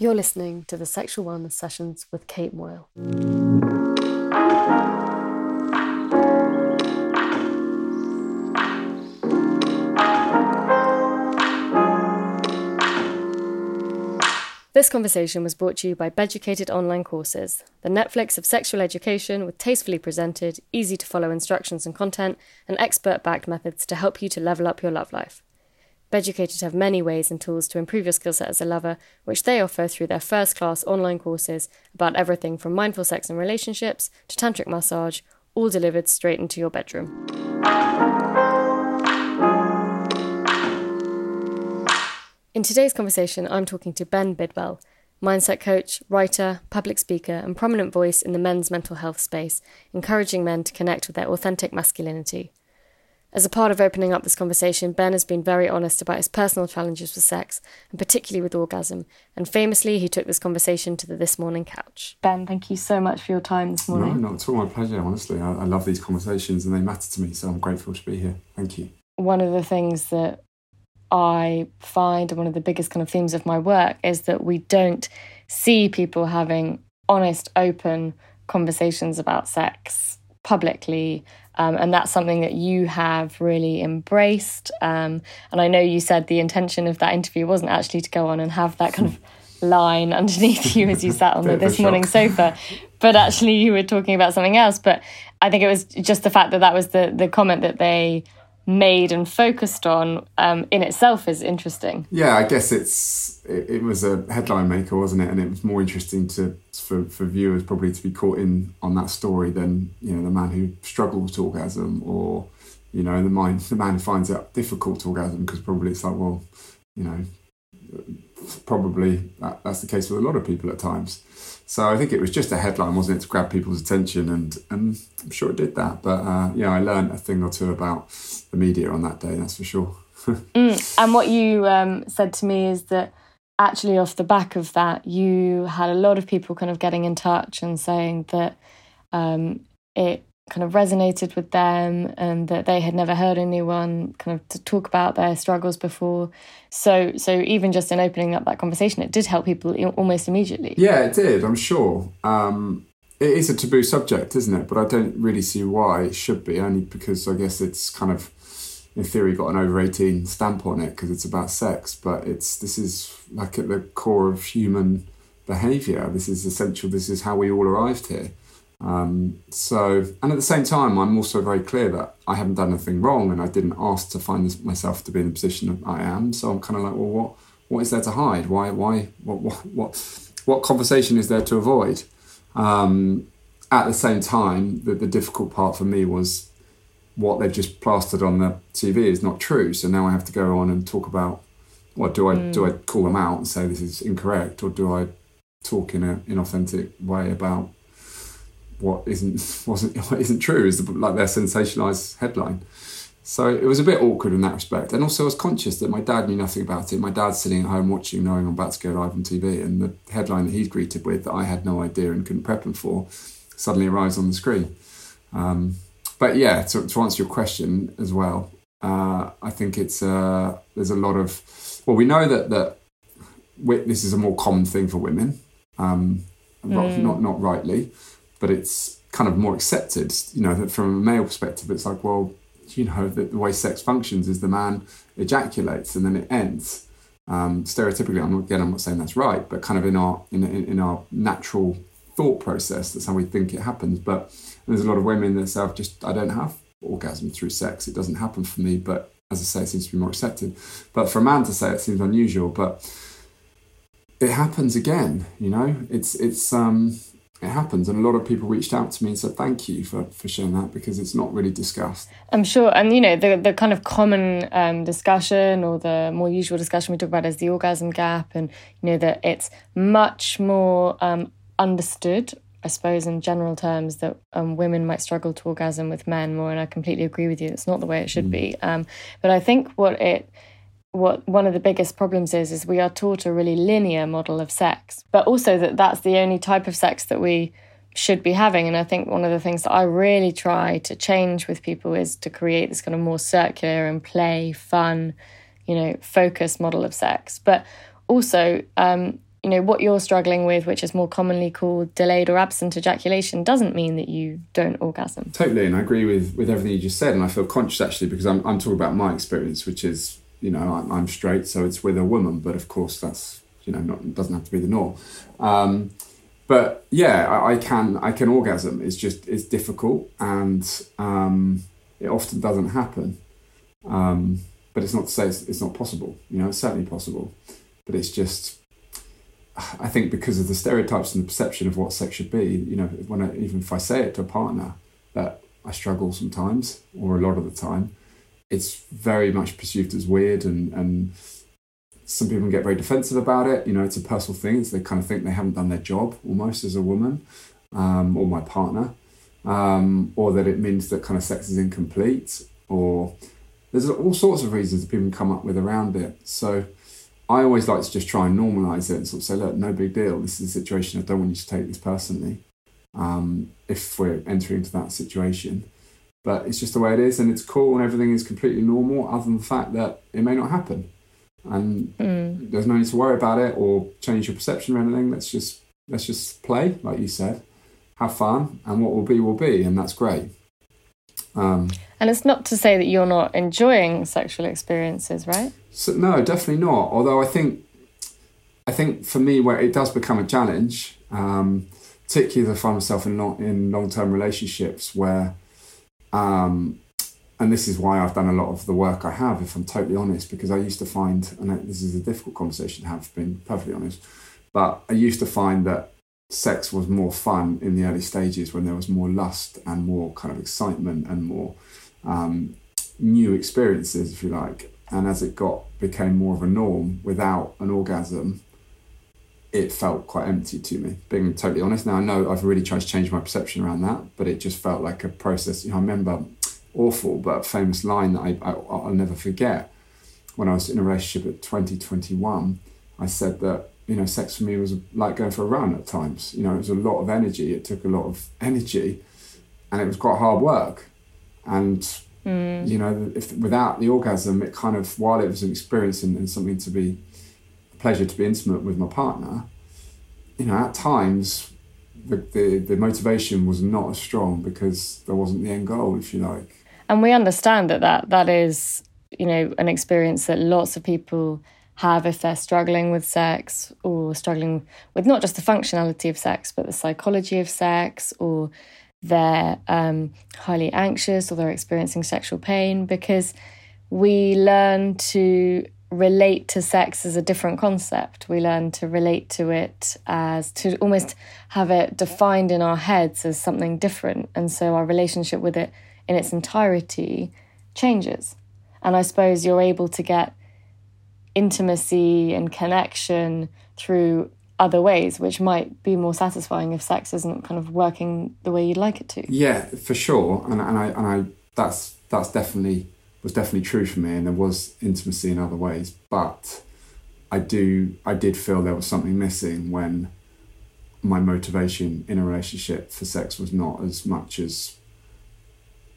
You're listening to the Sexual Wellness Sessions with Kate Moyle. This conversation was brought to you by Beducated Online Courses, the Netflix of sexual education with tastefully presented, easy to follow instructions and content, and expert backed methods to help you to level up your love life. Beducated have many ways and tools to improve your skill set as a lover, which they offer through their first class online courses about everything from mindful sex and relationships to tantric massage, all delivered straight into your bedroom. In today's conversation, I'm talking to Ben Bidwell, mindset coach, writer, public speaker, and prominent voice in the men's mental health space, encouraging men to connect with their authentic masculinity. As a part of opening up this conversation, Ben has been very honest about his personal challenges with sex, and particularly with orgasm. And famously, he took this conversation to the This Morning couch. Ben, thank you so much for your time this morning. No, not at all. My pleasure, honestly. I, I love these conversations and they matter to me, so I'm grateful to be here. Thank you. One of the things that I find one of the biggest kind of themes of my work is that we don't see people having honest, open conversations about sex publicly. Um, and that's something that you have really embraced. Um, and I know you said the intention of that interview wasn't actually to go on and have that kind of line underneath you as you sat on the this morning sofa, but actually you were talking about something else. But I think it was just the fact that that was the the comment that they made and focused on um, in itself is interesting. Yeah, I guess it's it, it, was a headline maker, wasn't it? And it was more interesting to for, for viewers probably to be caught in on that story than you know the man who struggles to orgasm or you know the mind the man who finds it difficult to orgasm because probably it's like well you know probably that, that's the case with a lot of people at times. So I think it was just a headline, wasn't it, to grab people's attention, and and I'm sure it did that. But uh, yeah, I learned a thing or two about the media on that day. That's for sure. mm. And what you um, said to me is that actually, off the back of that, you had a lot of people kind of getting in touch and saying that um, it kind of resonated with them and that they had never heard anyone kind of to talk about their struggles before. So so even just in opening up that conversation it did help people almost immediately. Yeah it did i'm sure. Um, it is a taboo subject isn't it? But i don't really see why it should be only because i guess it's kind of in theory got an over 18 stamp on it because it's about sex but it's this is like at the core of human behavior. This is essential this is how we all arrived here um, so, and at the same time, I'm also very clear that I haven't done anything wrong, and I didn't ask to find this, myself to be in the position that I am. So I'm kind of like, well, what, what is there to hide? Why, why, what, what, what, what conversation is there to avoid? Um, at the same time, the, the difficult part for me was what they've just plastered on the TV is not true. So now I have to go on and talk about what do I mm. do? I call them out and say this is incorrect, or do I talk in an inauthentic way about what isn't wasn't what isn't true is the, like their sensationalized headline. So it was a bit awkward in that respect, and also I was conscious that my dad knew nothing about it. My dad's sitting at home watching, knowing I'm about to go live on TV, and the headline that he's greeted with that I had no idea and couldn't prep him for suddenly arrives on the screen. Um, but yeah, to, to, answer your question as well, uh, I think it's uh, there's a lot of well, we know that that this is a more common thing for women, um, mm. not not rightly but it's kind of more accepted. You know, from a male perspective, it's like, well, you know, the, the way sex functions is the man ejaculates and then it ends. Um, stereotypically, I'm not, again, I'm not saying that's right, but kind of in our in, in our natural thought process, that's how we think it happens. But there's a lot of women that say, I've just I don't have orgasm through sex. It doesn't happen for me. But as I say, it seems to be more accepted. But for a man to say it seems unusual. But it happens again. You know, it's it's um it happens. And a lot of people reached out to me and said thank you for, for sharing that because it's not really discussed. I'm sure and you know the, the kind of common um, discussion or the more usual discussion we talk about is the orgasm gap and you know that it's much more um, understood i suppose in general terms that um, women might struggle to orgasm with men more and i completely agree with you. It's not the way it should mm. be. Um, but i think what it what one of the biggest problems is is we are taught a really linear model of sex but also that that's the only type of sex that we should be having. And i think one of the things that i really try to change with people is to create this kind of more circular and play fun you know focused model of sex. But also um, you know what you're struggling with which is more commonly called delayed or absent ejaculation doesn't mean that you don't orgasm. Totally and i agree with with everything you just said and i feel conscious actually because i'm, I'm talking about my experience which is you know I'm, I'm straight so it's with a woman but of course that's you know not doesn't have to be the norm. Um, but yeah I, I, can i can orgasm. It's just it's difficult and um, it often doesn't happen. Um, but it's not to say it's, it's not possible you know it's certainly possible. But it's just I think because of the stereotypes and the perception of what sex should be, you know, when I, even if I say it to a partner that I struggle sometimes or a lot of the time, it's very much perceived as weird and, and some people get very defensive about it. You know, it's a personal thing. It's they kind of think they haven't done their job almost as a woman um, or my partner, um, or that it means that kind of sex is incomplete, or there's all sorts of reasons that people come up with around it. So I always like to just try and normalize it and sort of say, look, no big deal. This is a situation. I don't want you to take this personally. Um, if we're entering into that situation, but it's just the way it is, and it's cool, and everything is completely normal, other than the fact that it may not happen, and mm. there's no need to worry about it or change your perception or anything. Let's just let's just play, like you said, have fun, and what will be will be, and that's great. Um, and it's not to say that you're not enjoying sexual experiences, right? So, no, definitely not. Although I think, I think for me, where it does become a challenge, um, particularly if I find myself in long, in long term relationships where, um, and this is why I've done a lot of the work I have, if I'm totally honest, because I used to find, and this is a difficult conversation to have, being perfectly honest, but I used to find that sex was more fun in the early stages when there was more lust and more kind of excitement and more um, new experiences, if you like. And as it got became more of a norm without an orgasm, it felt quite empty to me. Being totally honest, now I know I've really tried to change my perception around that, but it just felt like a process. You know, I remember awful but famous line that I, I I'll never forget. When I was in a relationship at 2021, I said that you know, sex for me was like going for a run at times. You know, it was a lot of energy. It took a lot of energy, and it was quite hard work. And mm. you know, if without the orgasm, it kind of while it was an experience and, and something to be pleasure to be intimate with my partner, you know, at times the, the the motivation was not as strong because there wasn't the end goal, if you like. And we understand that that that is you know an experience that lots of people have if they're struggling with sex or struggling with not just the functionality of sex, but the psychology of sex, or they're um, highly anxious or they're experiencing sexual pain, because we learn to relate to sex as a different concept. We learn to relate to it as to almost have it defined in our heads as something different. And so our relationship with it in its entirety changes. And I suppose you're able to get intimacy and connection through other ways, which might be more satisfying if sex isn't kind of working the way you'd like it to. Yeah, for sure, and and I and I that's that's definitely was definitely true for me, and there was intimacy in other ways, but I do I did feel there was something missing when my motivation in a relationship for sex was not as much as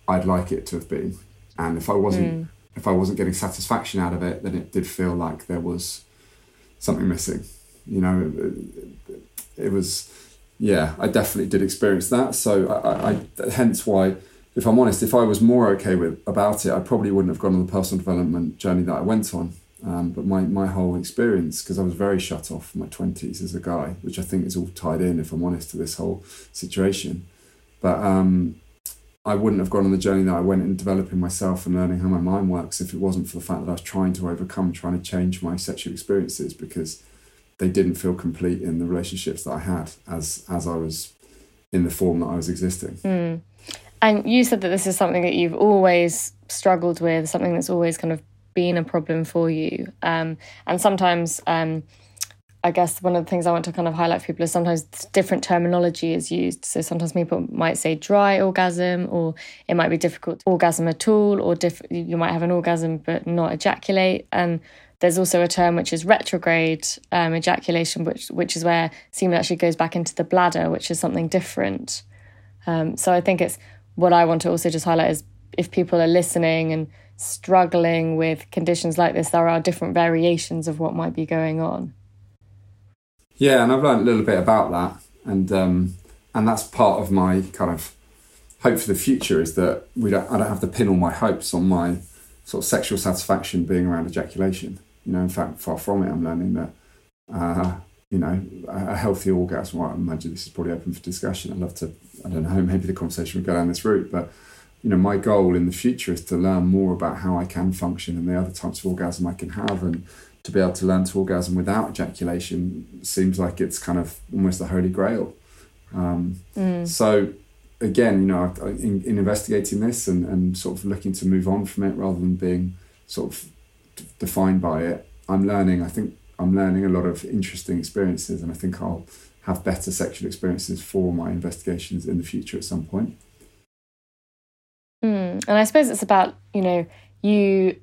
I'd like it to have been, and if I wasn't. Mm if I wasn't getting satisfaction out of it, then it did feel like there was something missing. You know, it, it was, yeah, I definitely did experience that. So I, I, hence why, if I'm honest, if I was more okay with about it, I probably wouldn't have gone on the personal development journey that I went on. Um, but my, my whole experience, because I was very shut off in my 20s as a guy, which I think is all tied in, if I'm honest, to this whole situation. But um, I wouldn't have gone on the journey that I went in developing myself and learning how my mind works if it wasn't for the fact that I was trying to overcome, trying to change my sexual experiences because they didn't feel complete in the relationships that I had as as I was in the form that I was existing. Mm. And you said that this is something that you've always struggled with, something that's always kind of been a problem for you. Um, and sometimes um, I guess one of the things I want to kind of highlight for people is sometimes different terminology is used. So sometimes people might say dry orgasm, or it might be difficult orgasm at all, or diff- you might have an orgasm but not ejaculate. And there's also a term which is retrograde um, ejaculation, which which is where semen actually goes back into the bladder, which is something different. Um, so I think it's what I want to also just highlight is if people are listening and struggling with conditions like this, there are different variations of what might be going on. Yeah, and I've learned a little bit about that, and um, and that's part of my kind of hope for the future is that we don't I don't have to pin all my hopes on my sort of sexual satisfaction being around ejaculation. You know, in fact, far from it. I'm learning that. Uh, you know, a healthy orgasm. Well, I imagine this is probably open for discussion. I'd love to, I don't know, maybe the conversation would go down this route, but you know, my goal in the future is to learn more about how I can function and the other types of orgasm I can have, and to be able to learn to orgasm without ejaculation seems like it's kind of almost the holy grail. Um, mm. So, again, you know, in, in, investigating this and, and sort of looking to move on from it rather than being sort of defined by it, I'm learning. I think I'm learning a lot of interesting experiences, and I think I'll have better sexual experiences for my investigations in the future at some point. Mm. And I suppose it's about, you know, you,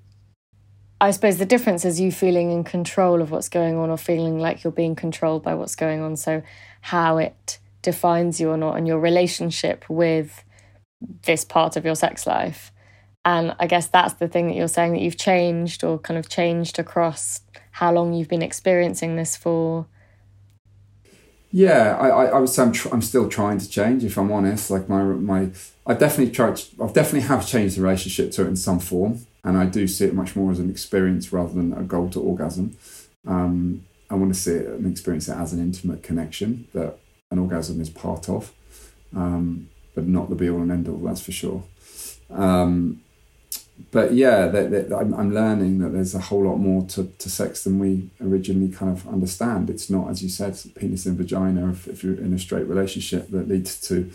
I suppose the difference is you feeling in control of what's going on or feeling like you're being controlled by what's going on. So, how it defines you or not, and your relationship with this part of your sex life. And I guess that's the thing that you're saying that you've changed or kind of changed across how long you've been experiencing this for. Yeah, I, I, I would say I'm, tr- I'm still trying to change. If I'm honest, like my my, I definitely tried. I've definitely have changed the relationship to it in some form, and I do see it much more as an experience rather than a goal to orgasm. Um, I want to see it and experience it as an intimate connection that an orgasm is part of, um, but not the be all and end all. That's for sure. Um, but yeah, I'm, I'm, learning that there's a whole lot more to, to sex than we originally kind of understand. It's not, as you said, penis and vagina. If, if you're in a straight relationship, that leads to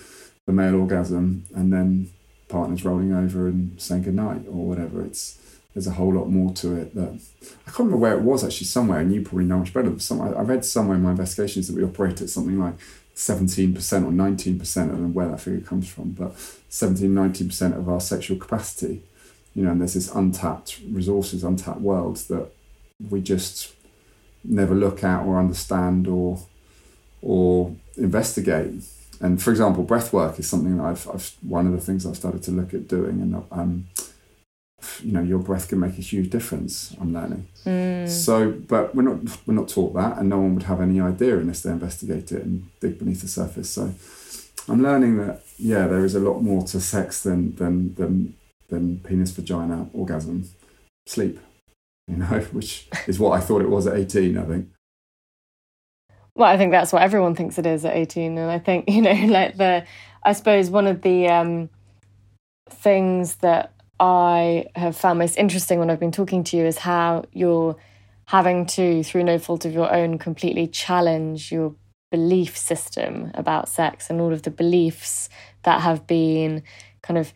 the male orgasm, and then partners rolling over and saying goodnight or whatever. It's there's a whole lot more to it that I can't remember where it was actually somewhere, and you probably know much better. Some I read somewhere in my investigations that we operate at something like 17% or 19%, I don't know where that figure comes from, but 17, 19% of our sexual capacity you know, and there's this untapped resources, untapped worlds that we just never look at or understand or or investigate. And for example, breath work is something that I've, I've one of the things I've started to look at doing, and um, you know, your breath can make a huge difference. I'm learning. Mm. So, but we're not we're not taught that, and no one would have any idea unless they investigate it and dig beneath the surface. So, I'm learning that yeah, there is a lot more to sex than than than than penis, vagina, orgasm, sleep, you know, which is what I thought it was at 18, I think. Well, I think that's what everyone thinks it is at 18. And I think, you know, like the, I suppose one of the um, things that I have found most interesting when I've been talking to you is how you're having to, through no fault of your own, completely challenge your belief system about sex and all of the beliefs that have been kind of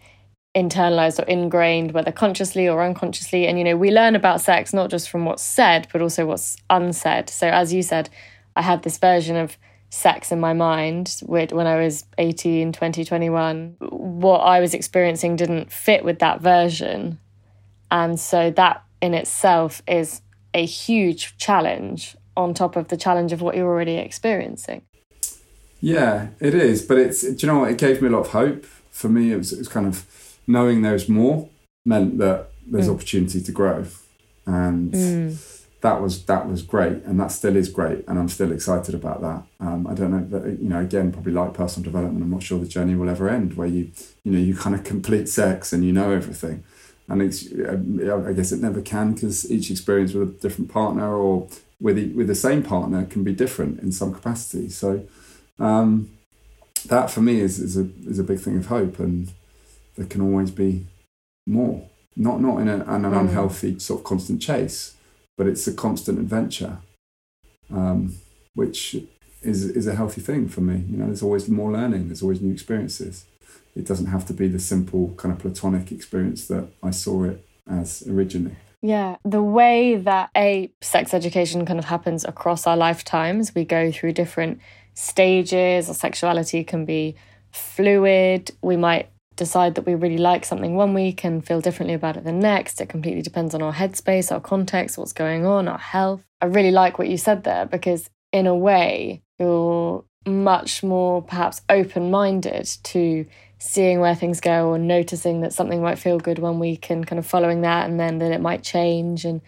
internalized or ingrained, whether consciously or unconsciously. And, you know, we learn about sex not just from what's said, but also what's unsaid. So, as you said, I had this version of sex in my mind when I was 18, 20, 21. What I was experiencing didn't fit with that version. And so, that in itself is a huge challenge on top of the challenge of what you're already experiencing. Yeah, it is. But it's, do you know what? It gave me a lot of hope. For me, it was, it was kind of knowing there's more meant that there's mm. opportunity to grow, and mm. that was that was great, and that still is great, and I'm still excited about that. Um, I don't know that you know again probably like personal development. I'm not sure the journey will ever end where you you know you kind of complete sex and you know everything, and it's I guess it never can because each experience with a different partner or with with the same partner can be different in some capacity. So. Um, that for me is, is a is a big thing of hope and there can always be more. Not not in, a, in an mm. unhealthy sort of constant chase, but it's a constant adventure, um, which is is a healthy thing for me. You know, there's always more learning. There's always new experiences. It doesn't have to be the simple kind of platonic experience that I saw it as originally. Yeah, the way that a sex education kind of happens across our lifetimes, we go through different stages. Our sexuality can be fluid. We might decide that we really like something one week and feel differently about it the next. It completely depends on our headspace, our context, what's going on, our health. I really like what you said there because, in a way, you're much more perhaps open minded to seeing where things go or noticing that something might feel good one week and kind of following that and then that it might change and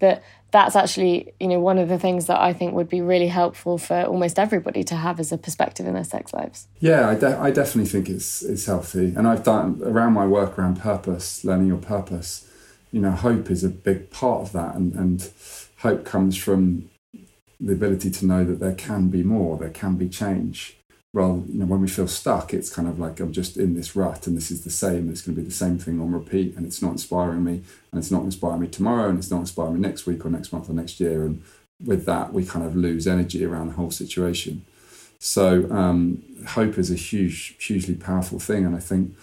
that that's actually you know one of the things that I think would be really helpful for almost everybody to have as a perspective in their sex lives. Yeah, I, de- I definitely think it's it's healthy, and I've done around my work around purpose, learning your purpose. You know, hope is a big part of that, and and hope comes from the ability to know that there can be more, there can be change, rather you know when we feel stuck it's kind of like i'm just in this rut and this is the same it's going to be the same thing on repeat and it's not inspiring me and it's not inspiring me tomorrow and it's not inspiring me next week or next month or next year and with that we kind of lose energy around the whole situation. So um, hope is a huge hugely powerful thing and i think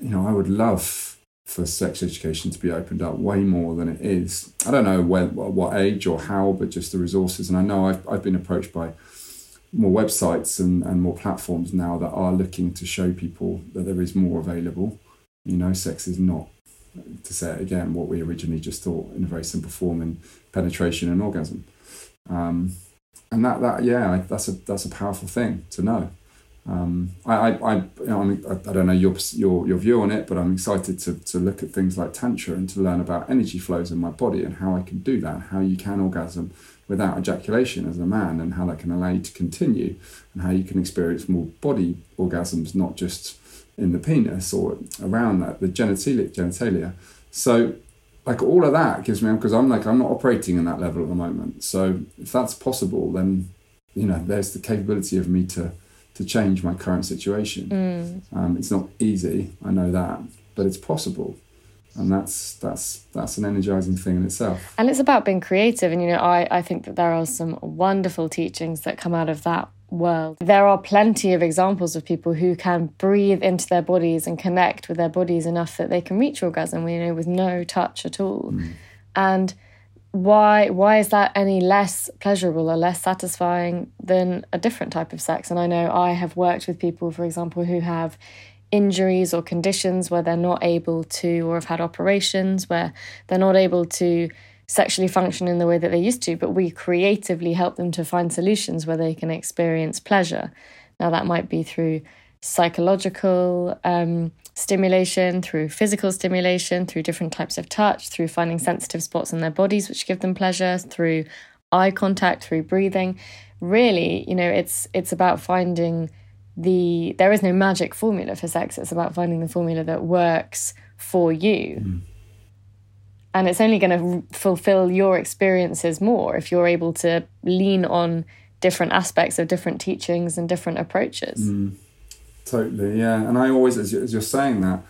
you know i would love for sex education to be opened up way more than it is. I don't know when what age or how but just the resources and i know i've, I've been approached by more websites and, and more platforms now that are looking to show people that there is more available. You know, sex is not, to say it again, what we originally just thought in a very simple form in penetration and orgasm. Um, and that, that yeah, that's a that's a powerful thing to know. Um, I, I, I, you know, I, don't know your, your your view on it, but I'm excited to, to look at things like tantra and to learn about energy flows in my body and how I can do that, how you can orgasm without ejaculation as a man and how that can allow you to continue and how you can experience more body orgasms, not just in the penis or around that, the genitalia. genitalia. So, like all of that gives me, because I'm like, I'm not operating in that level at the moment. So, if that's possible, then, you know, there's the capability of me to, to change my current situation. Mm. Um, it's not easy, I know that, but it's possible and that's that's that's an energizing thing in itself. And it's about being creative and you know i i think that there are some wonderful teachings that come out of that world. There are plenty of examples of people who can breathe into their bodies and connect with their bodies enough that they can reach orgasm you know with no touch at all. Mm. and why why is that any less pleasurable or less satisfying than a different type of sex? And i know i have worked with people for example who have injuries or conditions where they're not able to, or have had operations where they're not able to sexually function in the way that they used to, but we creatively help them to find solutions where they can experience pleasure. Now, that might be through psychological um, stimulation, through physical stimulation, through different types of touch, through finding sensitive spots in their bodies which give them pleasure, through eye contact, through breathing. Really, you know, it's it's about finding the there is no magic formula for sex. It's about finding the formula that works for you. Mm. And it's only going to fulfill your experiences more if you're able to lean on different aspects of different teachings and different approaches. Mm. Totally, yeah. And I always, as you're saying that,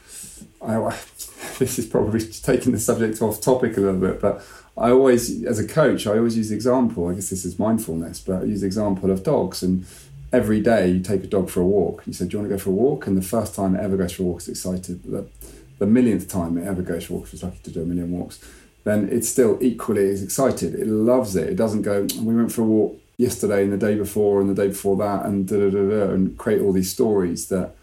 I, this is probably taking the subject off topic a little bit, but I always, as a coach, I always use the example. I guess this is mindfulness, but I use the example of dogs and every day you take a dog for a walk. You said, Do you want to go for a walk? And the first time it ever goes for a walk, it's excited. The, the millionth time it ever goes for a walk, it's lucky to do a million walks, then it's still equally as excited. It loves it. It doesn't go, We went for a walk yesterday and the day before and the day before that and da da da da and create all these stories that,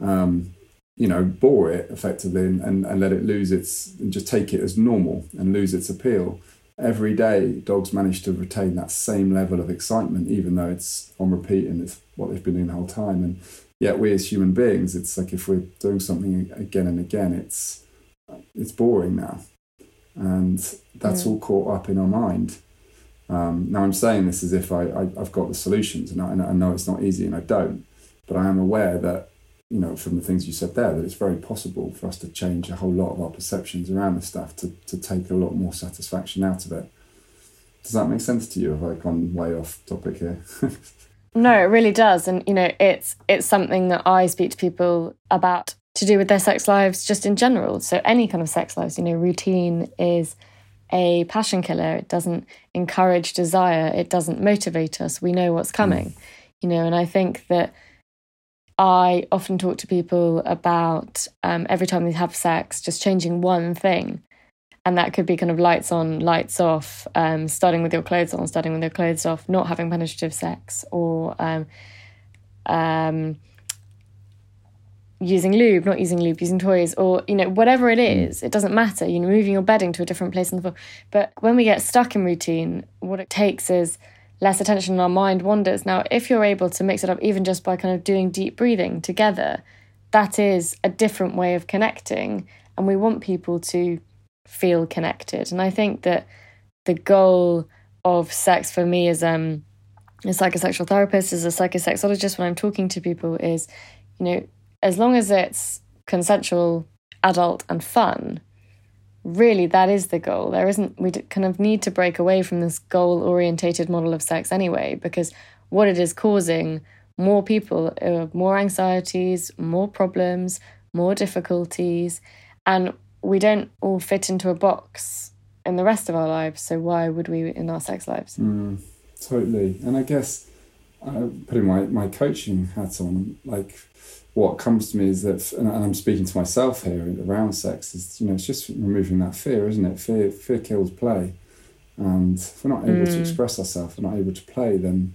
um, you know, bore it effectively and, and, and let it lose its, and just take it as normal and lose its appeal every day dogs manage to retain that same level of excitement even though it's on repeat and it's what they've been doing the whole time. And yet we as human beings it's like if we're doing something again and again it's it's boring now. And that's all caught up in our mind. Um, now i'm saying this as if I, I have got the solutions and I, and I know it's not easy and i don't but i am aware that you know, from the things you said there, that it's very possible for us to change a whole lot of our perceptions around this stuff to, to take a lot more satisfaction out of it. Does that make sense to you? Have I gone way off topic here? no, it really does. And, you know, it's it's something that I speak to people about to do with their sex lives just in general. So any kind of sex lives, you know, routine is a passion killer. It doesn't encourage desire. It doesn't motivate us. We know what's coming. Mm. You know, and I think that I often talk to people about um, every time they have sex, just changing one thing. And that could be kind of lights on, lights off, um, starting with your clothes on, starting with your clothes off, not having penetrative sex, or um, um, using lube, not using lube, using toys, or you know whatever it is. It doesn't matter. You know, moving your bedding to a different place on the floor. But when we get stuck in routine, what it takes is less attention and our mind wanders. Now, if you're able to mix it up even just by kind of doing deep breathing together, that is a different way of connecting. And we want people to feel connected. And I think that the goal of sex for me as um, a psychosexual therapist, as a psychosexologist, when I'm talking to people, is you know, as long as it's consensual, adult, and fun, really that is the goal. There isn't, we kind of need to break away from this goal orientated model of sex anyway, because what it is causing more people, uh, more anxieties, more problems, more difficulties, and we don't all fit into a box in the rest of our lives. So why would we in our sex lives? Mm, totally. And I guess uh, putting my, my coaching hat on, like what comes to me is that, and I'm speaking to myself here around sex, is you know it's just removing that fear, isn't it? Fear fear kills play, and if we're not able mm. to express ourselves, we're not able to play, then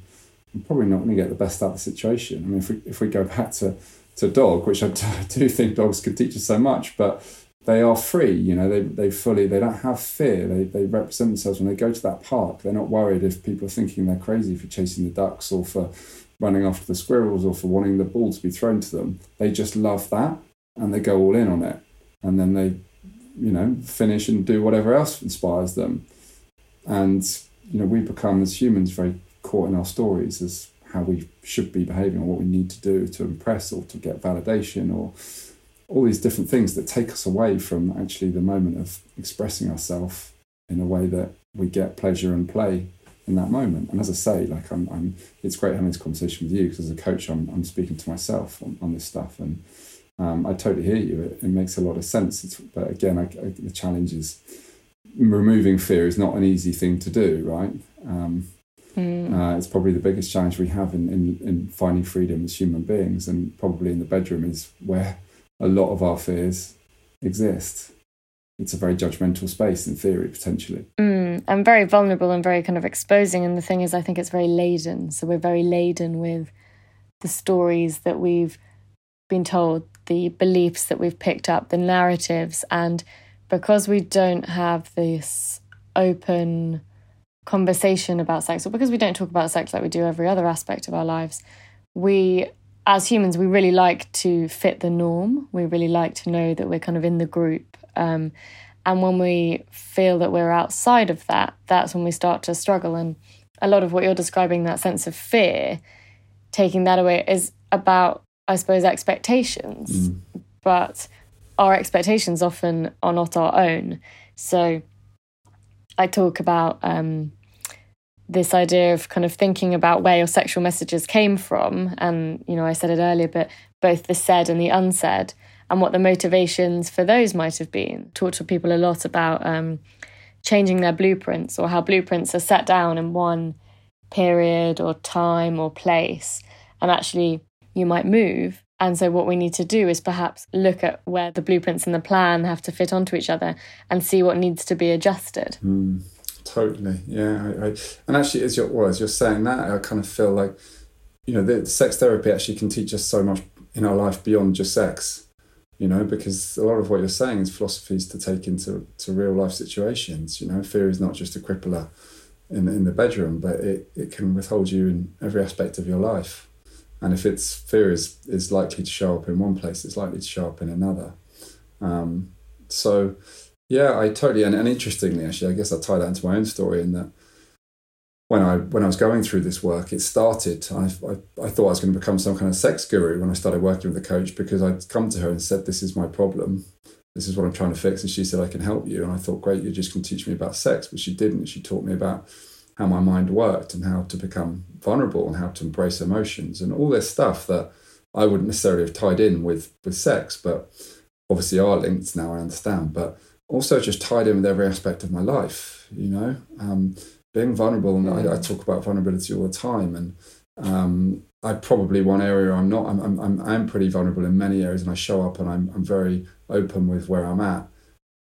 we're probably not going to get the best out of the situation. I mean, if we if we go back to to dog, which I do think dogs could teach us so much, but they are free. You know, they, they fully they don't have fear. They they represent themselves when they go to that park. They're not worried if people are thinking they're crazy for chasing the ducks or for running after the squirrels or for wanting the ball to be thrown to them. They just love that and they go all in on it. And then they, you know, finish and do whatever else inspires them. And, you know, we become as humans very caught in our stories as how we should be behaving or what we need to do to impress or to get validation or all these different things that take us away from actually the moment of expressing ourselves in a way that we get pleasure and play in that moment. And as I say, like I'm, I'm it's great having this conversation with you because as a coach, I'm, I'm speaking to myself on, on this stuff, and um, I totally hear you. It, it, makes a lot of sense. It's, but again, I, I, the challenge is removing fear is not an easy thing to do, right? Um, mm. uh, it's probably the biggest challenge we have in, in, in finding freedom as human beings, and probably in the bedroom is where a lot of our fears exist. It's a very judgmental space in theory, potentially. Mm, and very vulnerable and very kind of exposing. And the thing is, I think it's very laden. So we're very laden with the stories that we've been told, the beliefs that we've picked up, the narratives. And because we don't have this open conversation about sex, or because we don't talk about sex like we do every other aspect of our lives, we as humans, we really like to fit the norm. We really like to know that we're kind of in the group. Um, and when we feel that we're outside of that, that's when we start to struggle. And a lot of what you're describing, that sense of fear, taking that away, is about, I suppose, expectations. Mm. But our expectations often are not our own. So I talk about um, this idea of kind of thinking about where your sexual messages came from. And, you know, I said it earlier, but both the said and the unsaid, and what the motivations for those might have been. Talk to people a lot about um, changing their blueprints or how blueprints are set down in one period or time or place. And actually, you might move. And so, what we need to do is perhaps look at where the blueprints and the plan have to fit onto each other and see what needs to be adjusted. Mm. Totally, yeah. I, I, and actually, as you're, well, as you're saying that, I kind of feel like, you know, the sex therapy actually can teach us so much in our life beyond just sex. You know, because a lot of what you're saying is philosophies to take into to real life situations. You know, fear is not just a crippler in in the bedroom, but it, it can withhold you in every aspect of your life. And if it's fear is is likely to show up in one place, it's likely to show up in another. Um, so yeah, I totally and, and interestingly, actually, I guess I tie that into my own story in that when I when I was going through this work, it started. I, I, I thought I was going to become some kind of sex guru when I started working with the coach because I'd come to her and said, "This is my problem. This is what I'm trying to fix," and she said, "I can help you." And I thought, "Great, you're just going to teach me about sex," but she didn't. She taught me about how my mind worked and how to become vulnerable and how to embrace emotions and all this stuff that I wouldn't necessarily have tied in with with sex, but obviously are linked now. I understand, but also just tied in with every aspect of my life, you know, um, being vulnerable. And I, I, talk about vulnerability all the time. And um, I probably one area I'm not, I'm, I'm, I'm, I'm pretty vulnerable in many areas and I show up and I'm, I'm very open with where I'm at,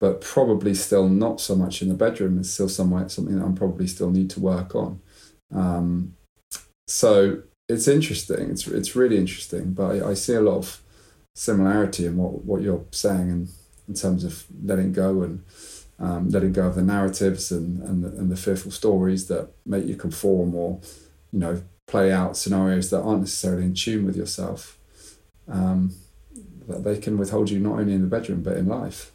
but probably still not so much in the bedroom. It's still somewhere, something that I'm probably still need to work on. Um, so it's interesting. It's, it's really interesting, but I, I see a lot of similarity in what, what you're saying and in terms of letting go and um, letting go of the narratives and, and, the, and the fearful stories that make you conform or, you know, play out scenarios that aren't necessarily in tune with yourself. Um, that they can withhold you not only in the bedroom but in life.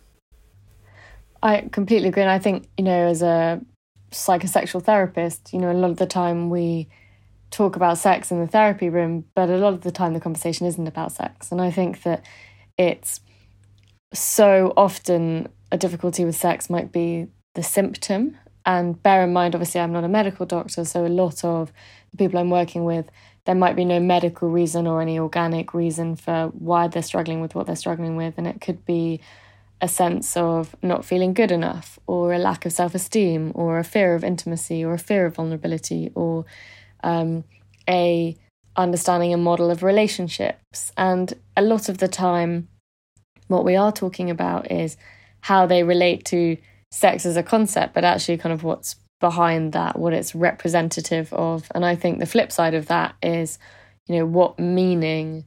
I completely agree. And I think, you know, as a psychosexual therapist, you know, a lot of the time we talk about sex in the therapy room, but a lot of the time the conversation isn't about sex. And I think that it's so often a difficulty with sex might be the symptom. And bear in mind, obviously, I'm not a medical doctor, so a lot of the people I'm working with, there might be no medical reason or any organic reason for why they're struggling with what they're struggling with. And it could be a sense of not feeling good enough, or a lack of self esteem, or a fear of intimacy, or a fear of vulnerability, or um, a understanding a model of relationships. And a lot of the time, what we are talking about is how they relate to sex as a concept, but actually kind of what's behind that, what it's representative of. And I think the flip side of that is, you know, what meaning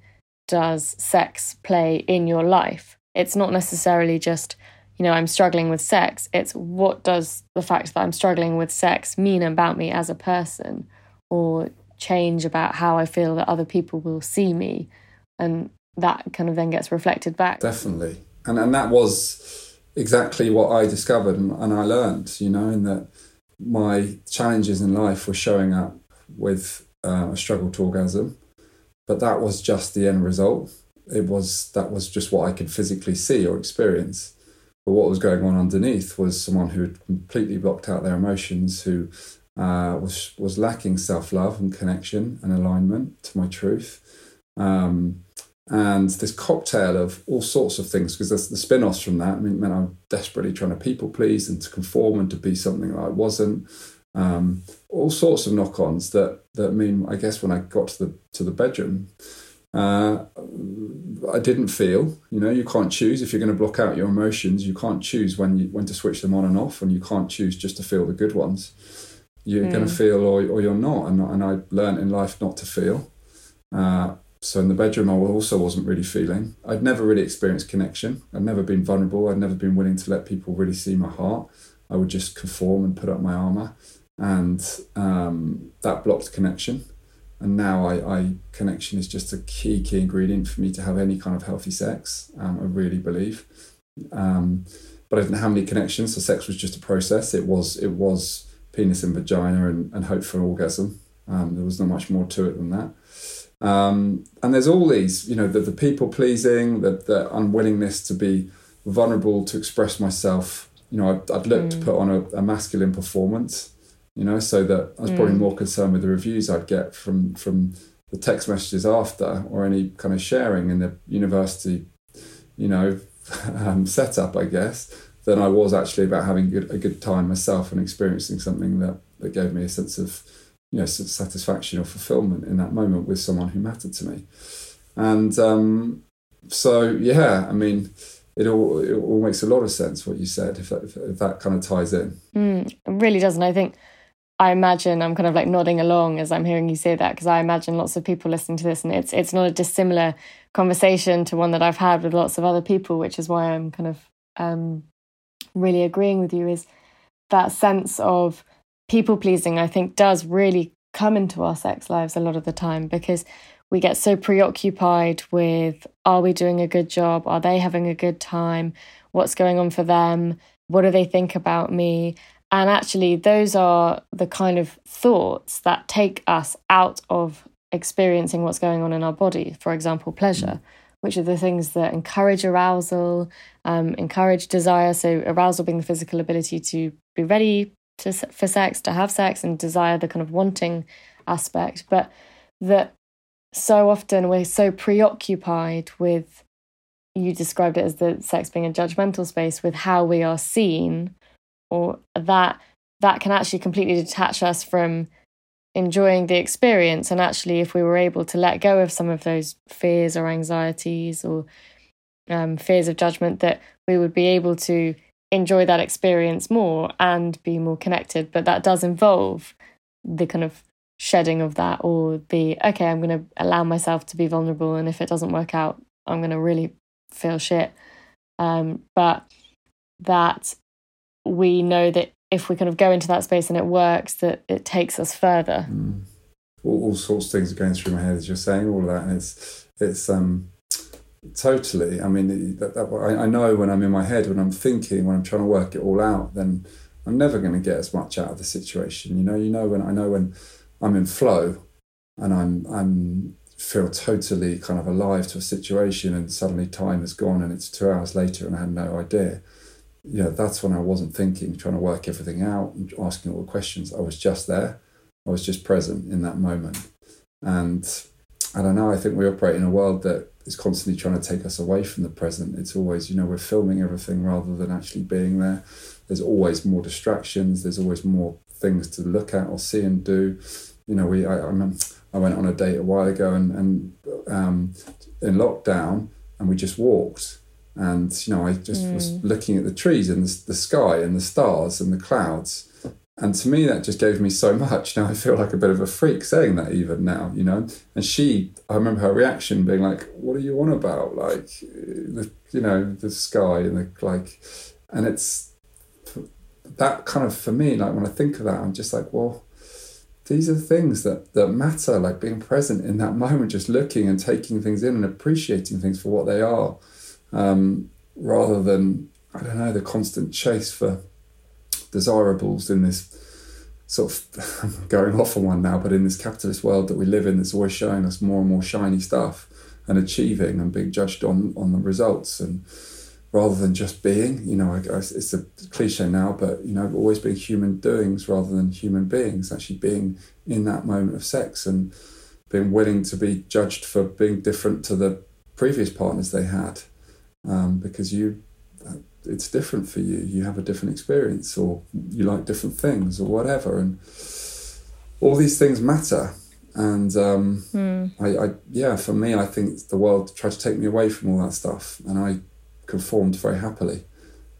does sex play in your life? It's not necessarily just, you know, I'm struggling with sex. It's what does the fact that I'm struggling with sex mean about me as a person or change about how I feel that other people will see me? And that kind of then gets reflected back. Definitely. And and that was exactly what I discovered and, and I learned, you know, in that my challenges in life were showing up with uh, a struggle to orgasm, but that was just the end result. It was that was just what I could physically see or experience. But what was going on underneath was someone who had completely blocked out their emotions, who uh, was was lacking self love and connection and alignment to my truth. Um, and this cocktail of all sorts of things because there's the spin-offs from that I mean, meant I'm desperately trying to people please and to conform and to be something that I wasn't. Um, all sorts of knock-ons that that mean I guess when I got to the to the bedroom, uh, I didn't feel. You know, you can't choose if you're going to block out your emotions. You can't choose when you when to switch them on and off, and you can't choose just to feel the good ones. You're mm. going to feel or or you're not, and and I learned in life not to feel. Uh, so in the bedroom, I also wasn't really feeling. I'd never really experienced connection. I'd never been vulnerable. I'd never been willing to let people really see my heart. I would just conform and put up my armor, and um, that blocked connection. And now I, I, connection is just a key key ingredient for me to have any kind of healthy sex. Um, I really believe. Um, but I didn't have any connections, so sex was just a process. It was it was penis and vagina and, and hope for orgasm. Um, there was not much more to it than that. Um, and there's all these, you know, the, the people pleasing, the, the unwillingness to be vulnerable, to express myself. You know, I'd, I'd look mm. to put on a, a, masculine performance, you know, so that I was mm. probably more concerned with the reviews I'd get from from the text messages after or any kind of sharing in the university, you know, um, setup, I guess, than I was actually about having a good, a good time myself and experiencing something that, that gave me a sense of you know satisfaction or fulfillment in that moment with someone who mattered to me. And um, so yeah i mean it all it all makes a lot of sense what you said if that, if, that kind of ties in. Mm, it really does and i think i imagine i'm kind of like nodding along as i'm hearing you say that because i imagine lots of people listening to this and it's it's not a dissimilar conversation to one that i've had with lots of other people which is why i'm kind of um, really agreeing with you is that sense of people pleasing, I think, does really come into our sex lives a lot of the time because we get so preoccupied with are we doing a good job? Are they having a good time? What's going on for them? What do they think about me? And actually, those are the kind of thoughts that take us out of experiencing what's going on in our body. For example, pleasure, which are the things that encourage arousal, um, encourage desire. So, arousal being the physical ability to be ready to, for sex, to have sex, and desire the kind of wanting aspect, but that so often we're so preoccupied with you described it as the sex being a judgmental space with how we are seen or that that can actually completely detach us from enjoying the experience. And actually if we were able to let go of some of those fears or anxieties or um, fears of judgment that we would be able to enjoy that experience more and be more connected. But that does involve the kind of shedding of that or the, okay, I'm going to allow myself to be vulnerable. And if it doesn't work out, I'm going to really feel shit. Um, but that we know that if we kind of go into that space and it works, that it takes us further. Mm. All, all, sorts of things are going through my head as you're saying all that, and it's it's um Totally. I mean, that, that, I, I know when I'm in my head, when I'm thinking, when I'm trying to work it all out, then I'm never going to get as much out of the situation. You know, you know when I know when I'm in flow and I'm I'm feel totally kind of alive to a situation and suddenly time has gone and it's two hours later and I had no idea. Yeah, that's when I wasn't thinking, trying to work everything out and asking all the questions. I was just there. I was just present in that moment. And I don't know, I think we operate in a world that is constantly trying to take us away from the present. It's always, you know, we're filming everything rather than actually being there. There's always more distractions. There's always more things to look at or see and do. You know, we I, I, I went on a date a while ago and and um, in lockdown, and we just walked. And you know, I just mm. was looking at the trees and the, the sky and the stars and the clouds, and to me, that just gave me so much. Now I feel like a bit of a freak saying that, even now, you know. And she, I remember her reaction being like, "What are you on about? Like, the, you know, the sky and the like." And it's that kind of for me. Like when I think of that, I'm just like, well, these are things that that matter. Like being present in that moment, just looking and taking things in and appreciating things for what they are, um, rather than I don't know the constant chase for desirables in this sort of going off on one now, but in this capitalist world that we live in, that's always showing us more and more shiny stuff and achieving and being judged on on the results. And rather than just being, you know, it's a cliche now, but you know, always being human doings rather than human beings, actually being in that moment of sex and being willing to be judged for being different to the previous partners they had, um, because you it's different for you. You have a different experience, or you like different things, or whatever, and all these things matter. And um, mm. I, I, yeah, for me, I think the world tried to take me away from all that stuff, and I conformed very happily,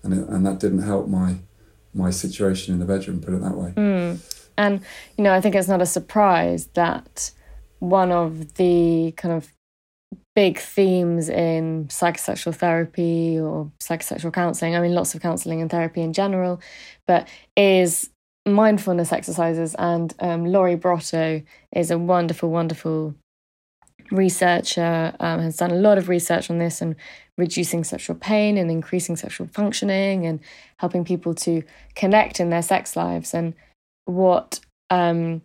and it, and that didn't help my my situation in the bedroom. Put it that way. Mm. And you know, I think it's not a surprise that one of the kind of big themes in psychosexual therapy or psychosexual counseling. I mean, lots of counseling and therapy in general, but is mindfulness exercises. And um, Lori Brotto is a wonderful, wonderful researcher, um, has done a lot of research on this and reducing sexual pain and increasing sexual functioning and helping people to connect in their sex lives. And what um,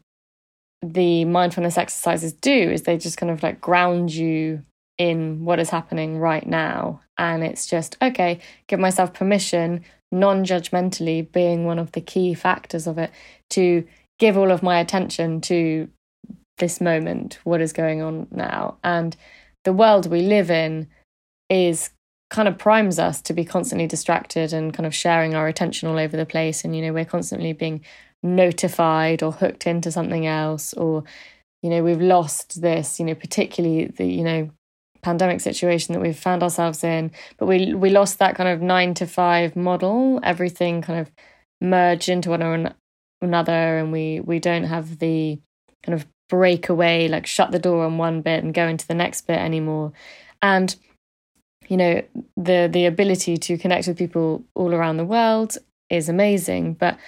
the mindfulness exercises do is they just kind of like ground you in what is happening right now. And it's just, okay, give myself permission, non judgmentally being one of the key factors of it, to give all of my attention to this moment, what is going on now. And the world we live in is kind of primes us to be constantly distracted and kind of sharing our attention all over the place. And, you know, we're constantly being notified or hooked into something else or you know we've lost this you know particularly the you know pandemic situation that we've found ourselves in. But we we lost that kind of nine to five model. Everything kind of merged into one another, and we we don't have the kind of break away, like shut the door on one bit and go into the next bit anymore. And you know the the ability to connect with people all around the world is amazing, but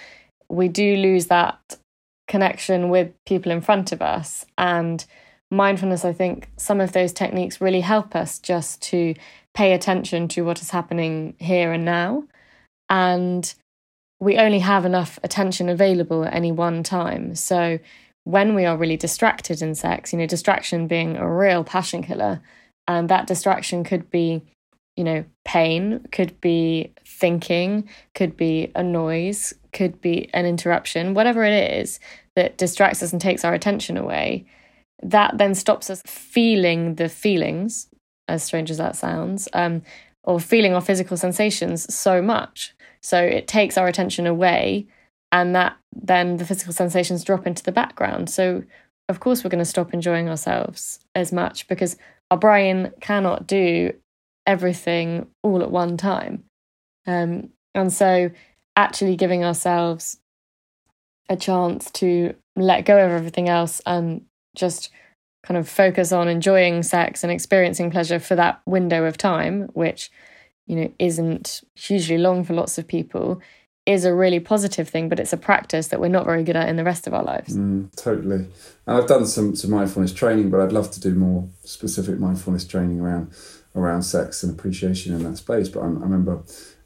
we do lose that connection with people in front of us and mindfulness, I think some of those techniques really help us just to pay attention to what is happening here and now. And we only have enough attention available at any one time. So when we are really distracted in sex, you know, distraction being a real passion killer, and that distraction could be, you know, pain, could be thinking, could be a noise, could be an interruption, whatever it is that distracts us and takes our attention away that then stops us feeling the feelings, as strange as that sounds, um, or feeling our physical sensations so much. So it takes our attention away, and that then the physical sensations drop into the background. So, of course, we're going to stop enjoying ourselves as much because our brain cannot do everything all at one time. Um, and so, actually giving ourselves a chance to let go of everything else and just kind of focus on enjoying sex and experiencing pleasure for that window of time, which, you know, isn't hugely long for lots of people, is a really positive thing, but it's a practice that we're not very good at in the rest of our lives. Mm, totally. And I've done some, some mindfulness training, but I'd love to do more specific mindfulness training around around sex and appreciation in that space. But I, I remember,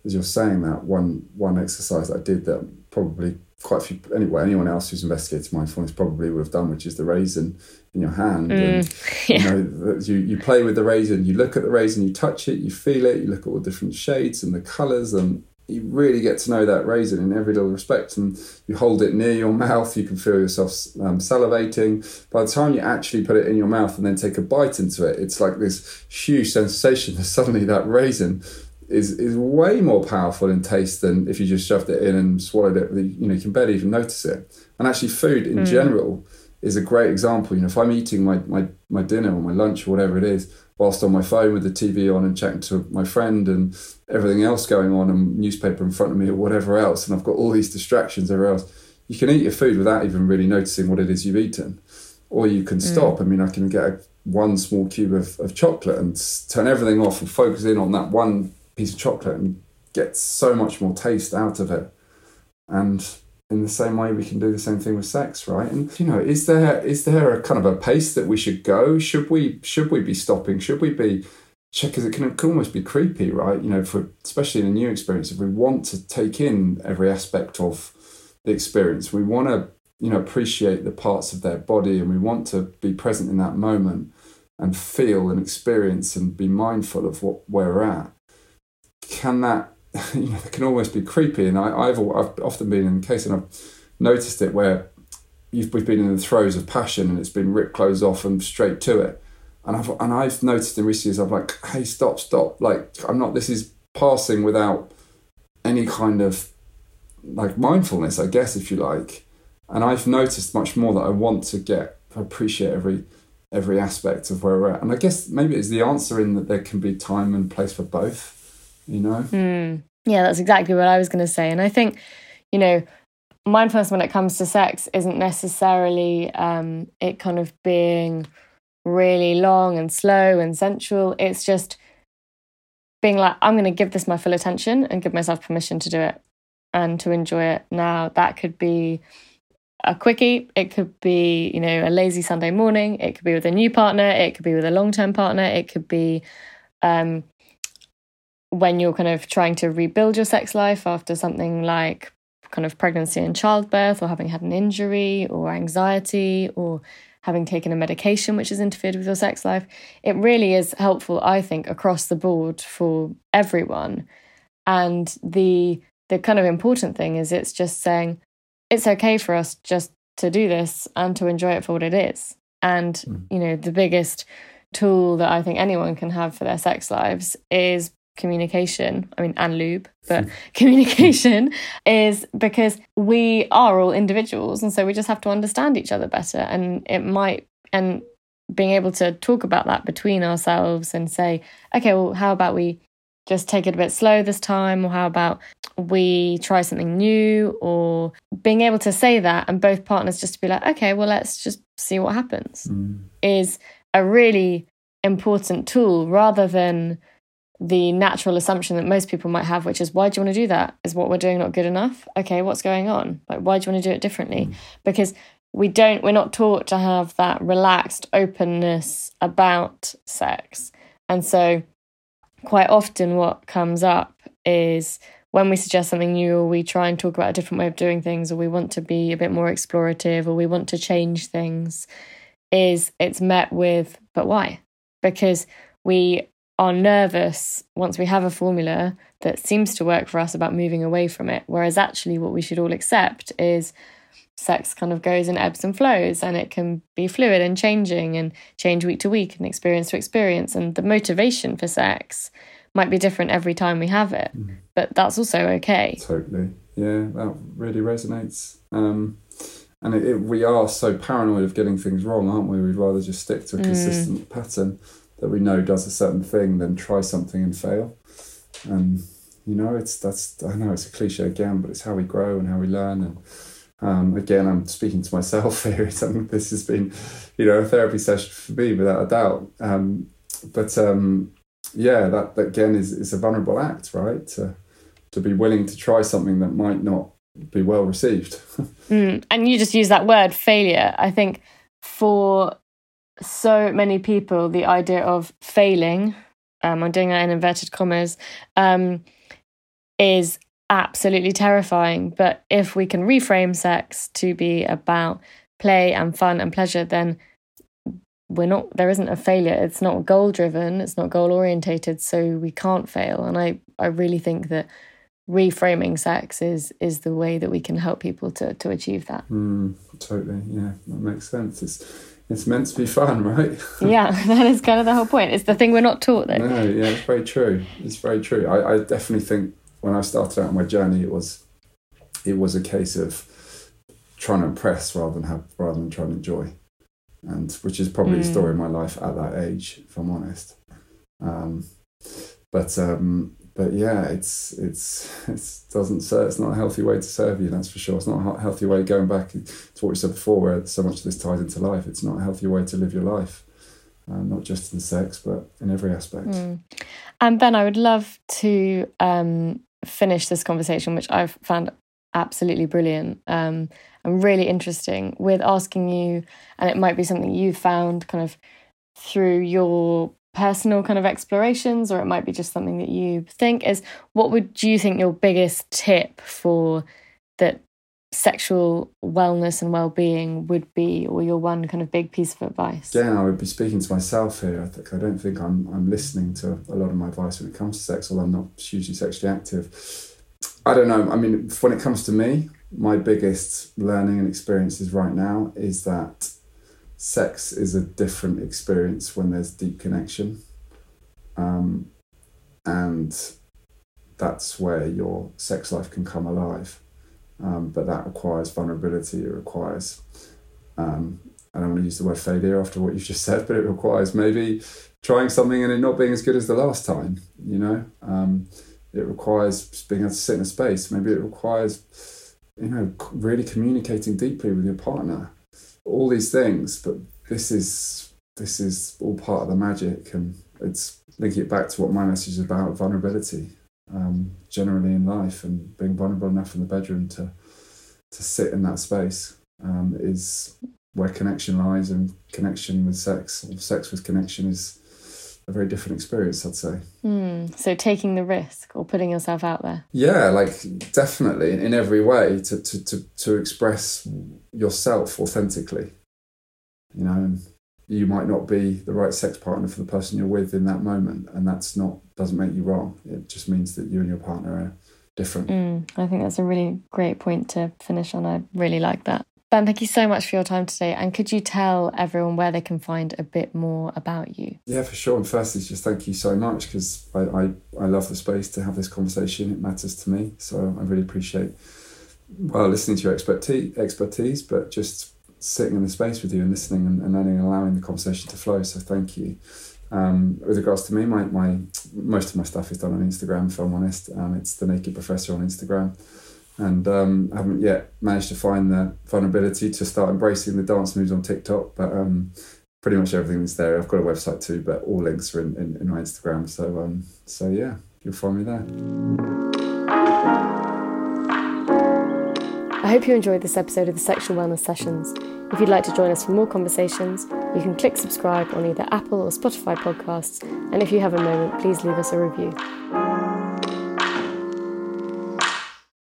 as you're saying that, one one exercise that I did that probably quite a few anyway anyone else who's investigated mindfulness probably would have done which is the raisin in your hand. Mm, and yeah. you know you, you play with the raisin you look at the raisin you touch it you feel it you look at all the different shades and the colors and you really get to know that raisin in every little respect. And you hold it near your mouth you can feel yourself um, salivating. By the time you actually put it in your mouth and then take a bite into it it's like this huge sensation that suddenly that raisin is is way more powerful in taste than if you just shoved it in and swallowed it you know you can barely even notice it and actually food in mm. general is a great example you know if i'm eating my, my my dinner or my lunch or whatever it is whilst on my phone with the TV on and chatting to my friend and everything else going on and newspaper in front of me or whatever else, and I've got all these distractions everywhere else. You can eat your food without even really noticing what it is you've eaten, or you can mm. stop. I mean, I can get a, one small cube of, of chocolate and turn everything off and focus in on that one piece of chocolate and get so much more taste out of it. And in the same way we can do the same thing with sex right? And you know is there is there a kind of a pace that we should go? Should we should we be stopping? Should we be because it can, can almost be creepy right? You know for especially in a new experience if we want to take in every aspect of the experience we want to you know appreciate the parts of their body and we want to be present in that moment and feel and experience and be mindful of what where we're at can that you know, it can almost be creepy. And I, have I've often been in the case, and I've noticed it where you've, we've been in the throes of passion, and it's been ripped clothes off and straight to it. And I've and I've noticed in recent years, I'm like, hey, stop, stop! Like I'm not. This is passing without any kind of like mindfulness, I guess, if you like. And I've noticed much more that I want to get appreciate every every aspect of where we're at. And I guess maybe it's the answer in that there can be time and place for both you know? Mm. Yeah, that's exactly what I was going to say. And I think, you know, mindfulness when it comes to sex isn't necessarily um, it kind of being really long and slow and sensual. It's just being like, I'm going to give this my full attention and give myself permission to do it and to enjoy it. Now, that could be a quickie, it could be, you know, a lazy Sunday morning, it could be with a new partner, it could be with a long term partner, it could be um, when you're kind of trying to rebuild your sex life after something like kind of pregnancy and childbirth or having had an injury or anxiety or having taken a medication which has interfered with your sex life it really is helpful i think across the board for everyone and the the kind of important thing is it's just saying it's okay for us just to do this and to enjoy it for what it is and mm. you know the biggest tool that i think anyone can have for their sex lives is communication, I mean, and lube, but communication is because we are all individuals. And so we just have to understand each other better. And it might, and being able to talk about that between ourselves and say, okay, well, how about we just take it a bit slow this time? Or how about we try something new? Or being able to say that and both partners just to be like, okay, well, let's just see what happens mm. is a really important tool rather than the natural assumption that most people might have, which is, why do you want to do that? Is what we're doing not good enough? Okay, what's going on? Like, why do you want to do it differently? Mm. Because we don't, we're not taught to have that relaxed openness about sex. And so, quite often, what comes up is when we suggest something new, or we try and talk about a different way of doing things, or we want to be a bit more explorative, or we want to change things, is it's met with, but why? Because we are nervous once we have a formula that seems to work for us about moving away from it. Whereas actually, what we should all accept is sex kind of goes in ebbs and flows and it can be fluid and changing and change week to week and experience to experience. And the motivation for sex might be different every time we have it, mm. but that's also okay. Totally. Yeah, that really resonates. Um, and it, it, we are so paranoid of getting things wrong, aren't we? We'd rather just stick to a mm. consistent pattern that we know does a certain thing than try something and fail. And you know, it's that's I know it's a cliche again, but it's how we grow and how we learn. And um, again, I'm speaking to myself here. Something this has been, you know, a therapy session for me without a doubt. Um, but um, yeah, that, that again is is a vulnerable act, right? To to be willing to try something that might not be well received. mm, and you just use that word failure. I think for so many people the idea of failing, um, I'm doing that in inverted commas, um, is absolutely terrifying. But if we can reframe sex to be about play and fun and pleasure, then we're not there isn't a failure. It's not goal driven it's not goal orientated so we can't fail. And i i really think that reframing sex is is the way that we can help people to to achieve that. Mm, totally. Yeah that makes sense. It's it's meant to be fun right? Yeah that is kind of the whole point. It's the thing we're not taught though no yeah it's very true. It's very true. I, I definitely think when i started out on my journey it was it was a case of trying to impress rather than have rather than trying to enjoy. And which is probably mm. the story of my life at that age, if I'm honest. Um, but um, but yeah, it's it's it doesn't serve. It's not a healthy way to serve you. That's for sure. It's not a healthy way. Going back to what you said before, where so much of this ties into life. It's not a healthy way to live your life. Uh, not just in sex, but in every aspect. Mm. And Ben, I would love to um, finish this conversation, which I've found absolutely brilliant. Um, and really interesting with asking you, and it might be something you found kind of through your personal kind of explorations, or it might be just something that you think is what would you think your biggest tip for that sexual wellness and well-being would be or your one kind of big piece of advice? Again i would be speaking to myself here. I think i don't think i'm i'm listening to a lot of my advice when it comes to sex although i'm not hugely sexually active. I don't know. I mean when it comes to me my biggest learning and experiences right now is that sex is a different experience when there's deep connection. Um, and that's where your sex life can come alive. Um, but that requires vulnerability, it requires, um, I don't want to use the word failure after what you've just said, but it requires maybe trying something and it not being as good as the last time, you know? Um, it requires being able to sit in a space. Maybe it requires you know, really communicating deeply with your partner, all these things. But this is this is all part of the magic, and it's linking it back to what my message is about: vulnerability, um, generally in life, and being vulnerable enough in the bedroom to to sit in that space um, is where connection lies, and connection with sex, or sex with connection is a very different experience, I'd say. Mm, so taking the risk or putting yourself out there. Yeah, like definitely in every way to to to, to express yourself authentically. You know, you might not be the right sex partner for the person you're with in that moment, and that's not doesn't make you wrong. It just means that you and your partner are different. Mm, I think that's a really great point to finish on. I really like that. Ben, thank you so much for your time today. And could you tell everyone where they can find a bit more about you? Yeah, for sure. And firstly, just thank you so much because I, I, I love the space to have this conversation. It matters to me. So I really appreciate, well, listening to your expertise, expertise but just sitting in the space with you and listening and, and learning and allowing the conversation to flow. So thank you. Um, with regards to me, my, my most of my stuff is done on Instagram, if I'm honest. Um, it's the Naked Professor on Instagram and um, haven't yet managed to find the vulnerability to start embracing the dance moves on TikTok. But um, pretty much everything's there. I've got a website too, but all links are in, in, in my Instagram. So um, so yeah, you'll find me there. I hope you enjoyed this episode of the Sexual Wellness Sessions. If you'd like to join us for more conversations, you can click subscribe on either Apple or Spotify podcasts. And if you have a moment, please leave us a review.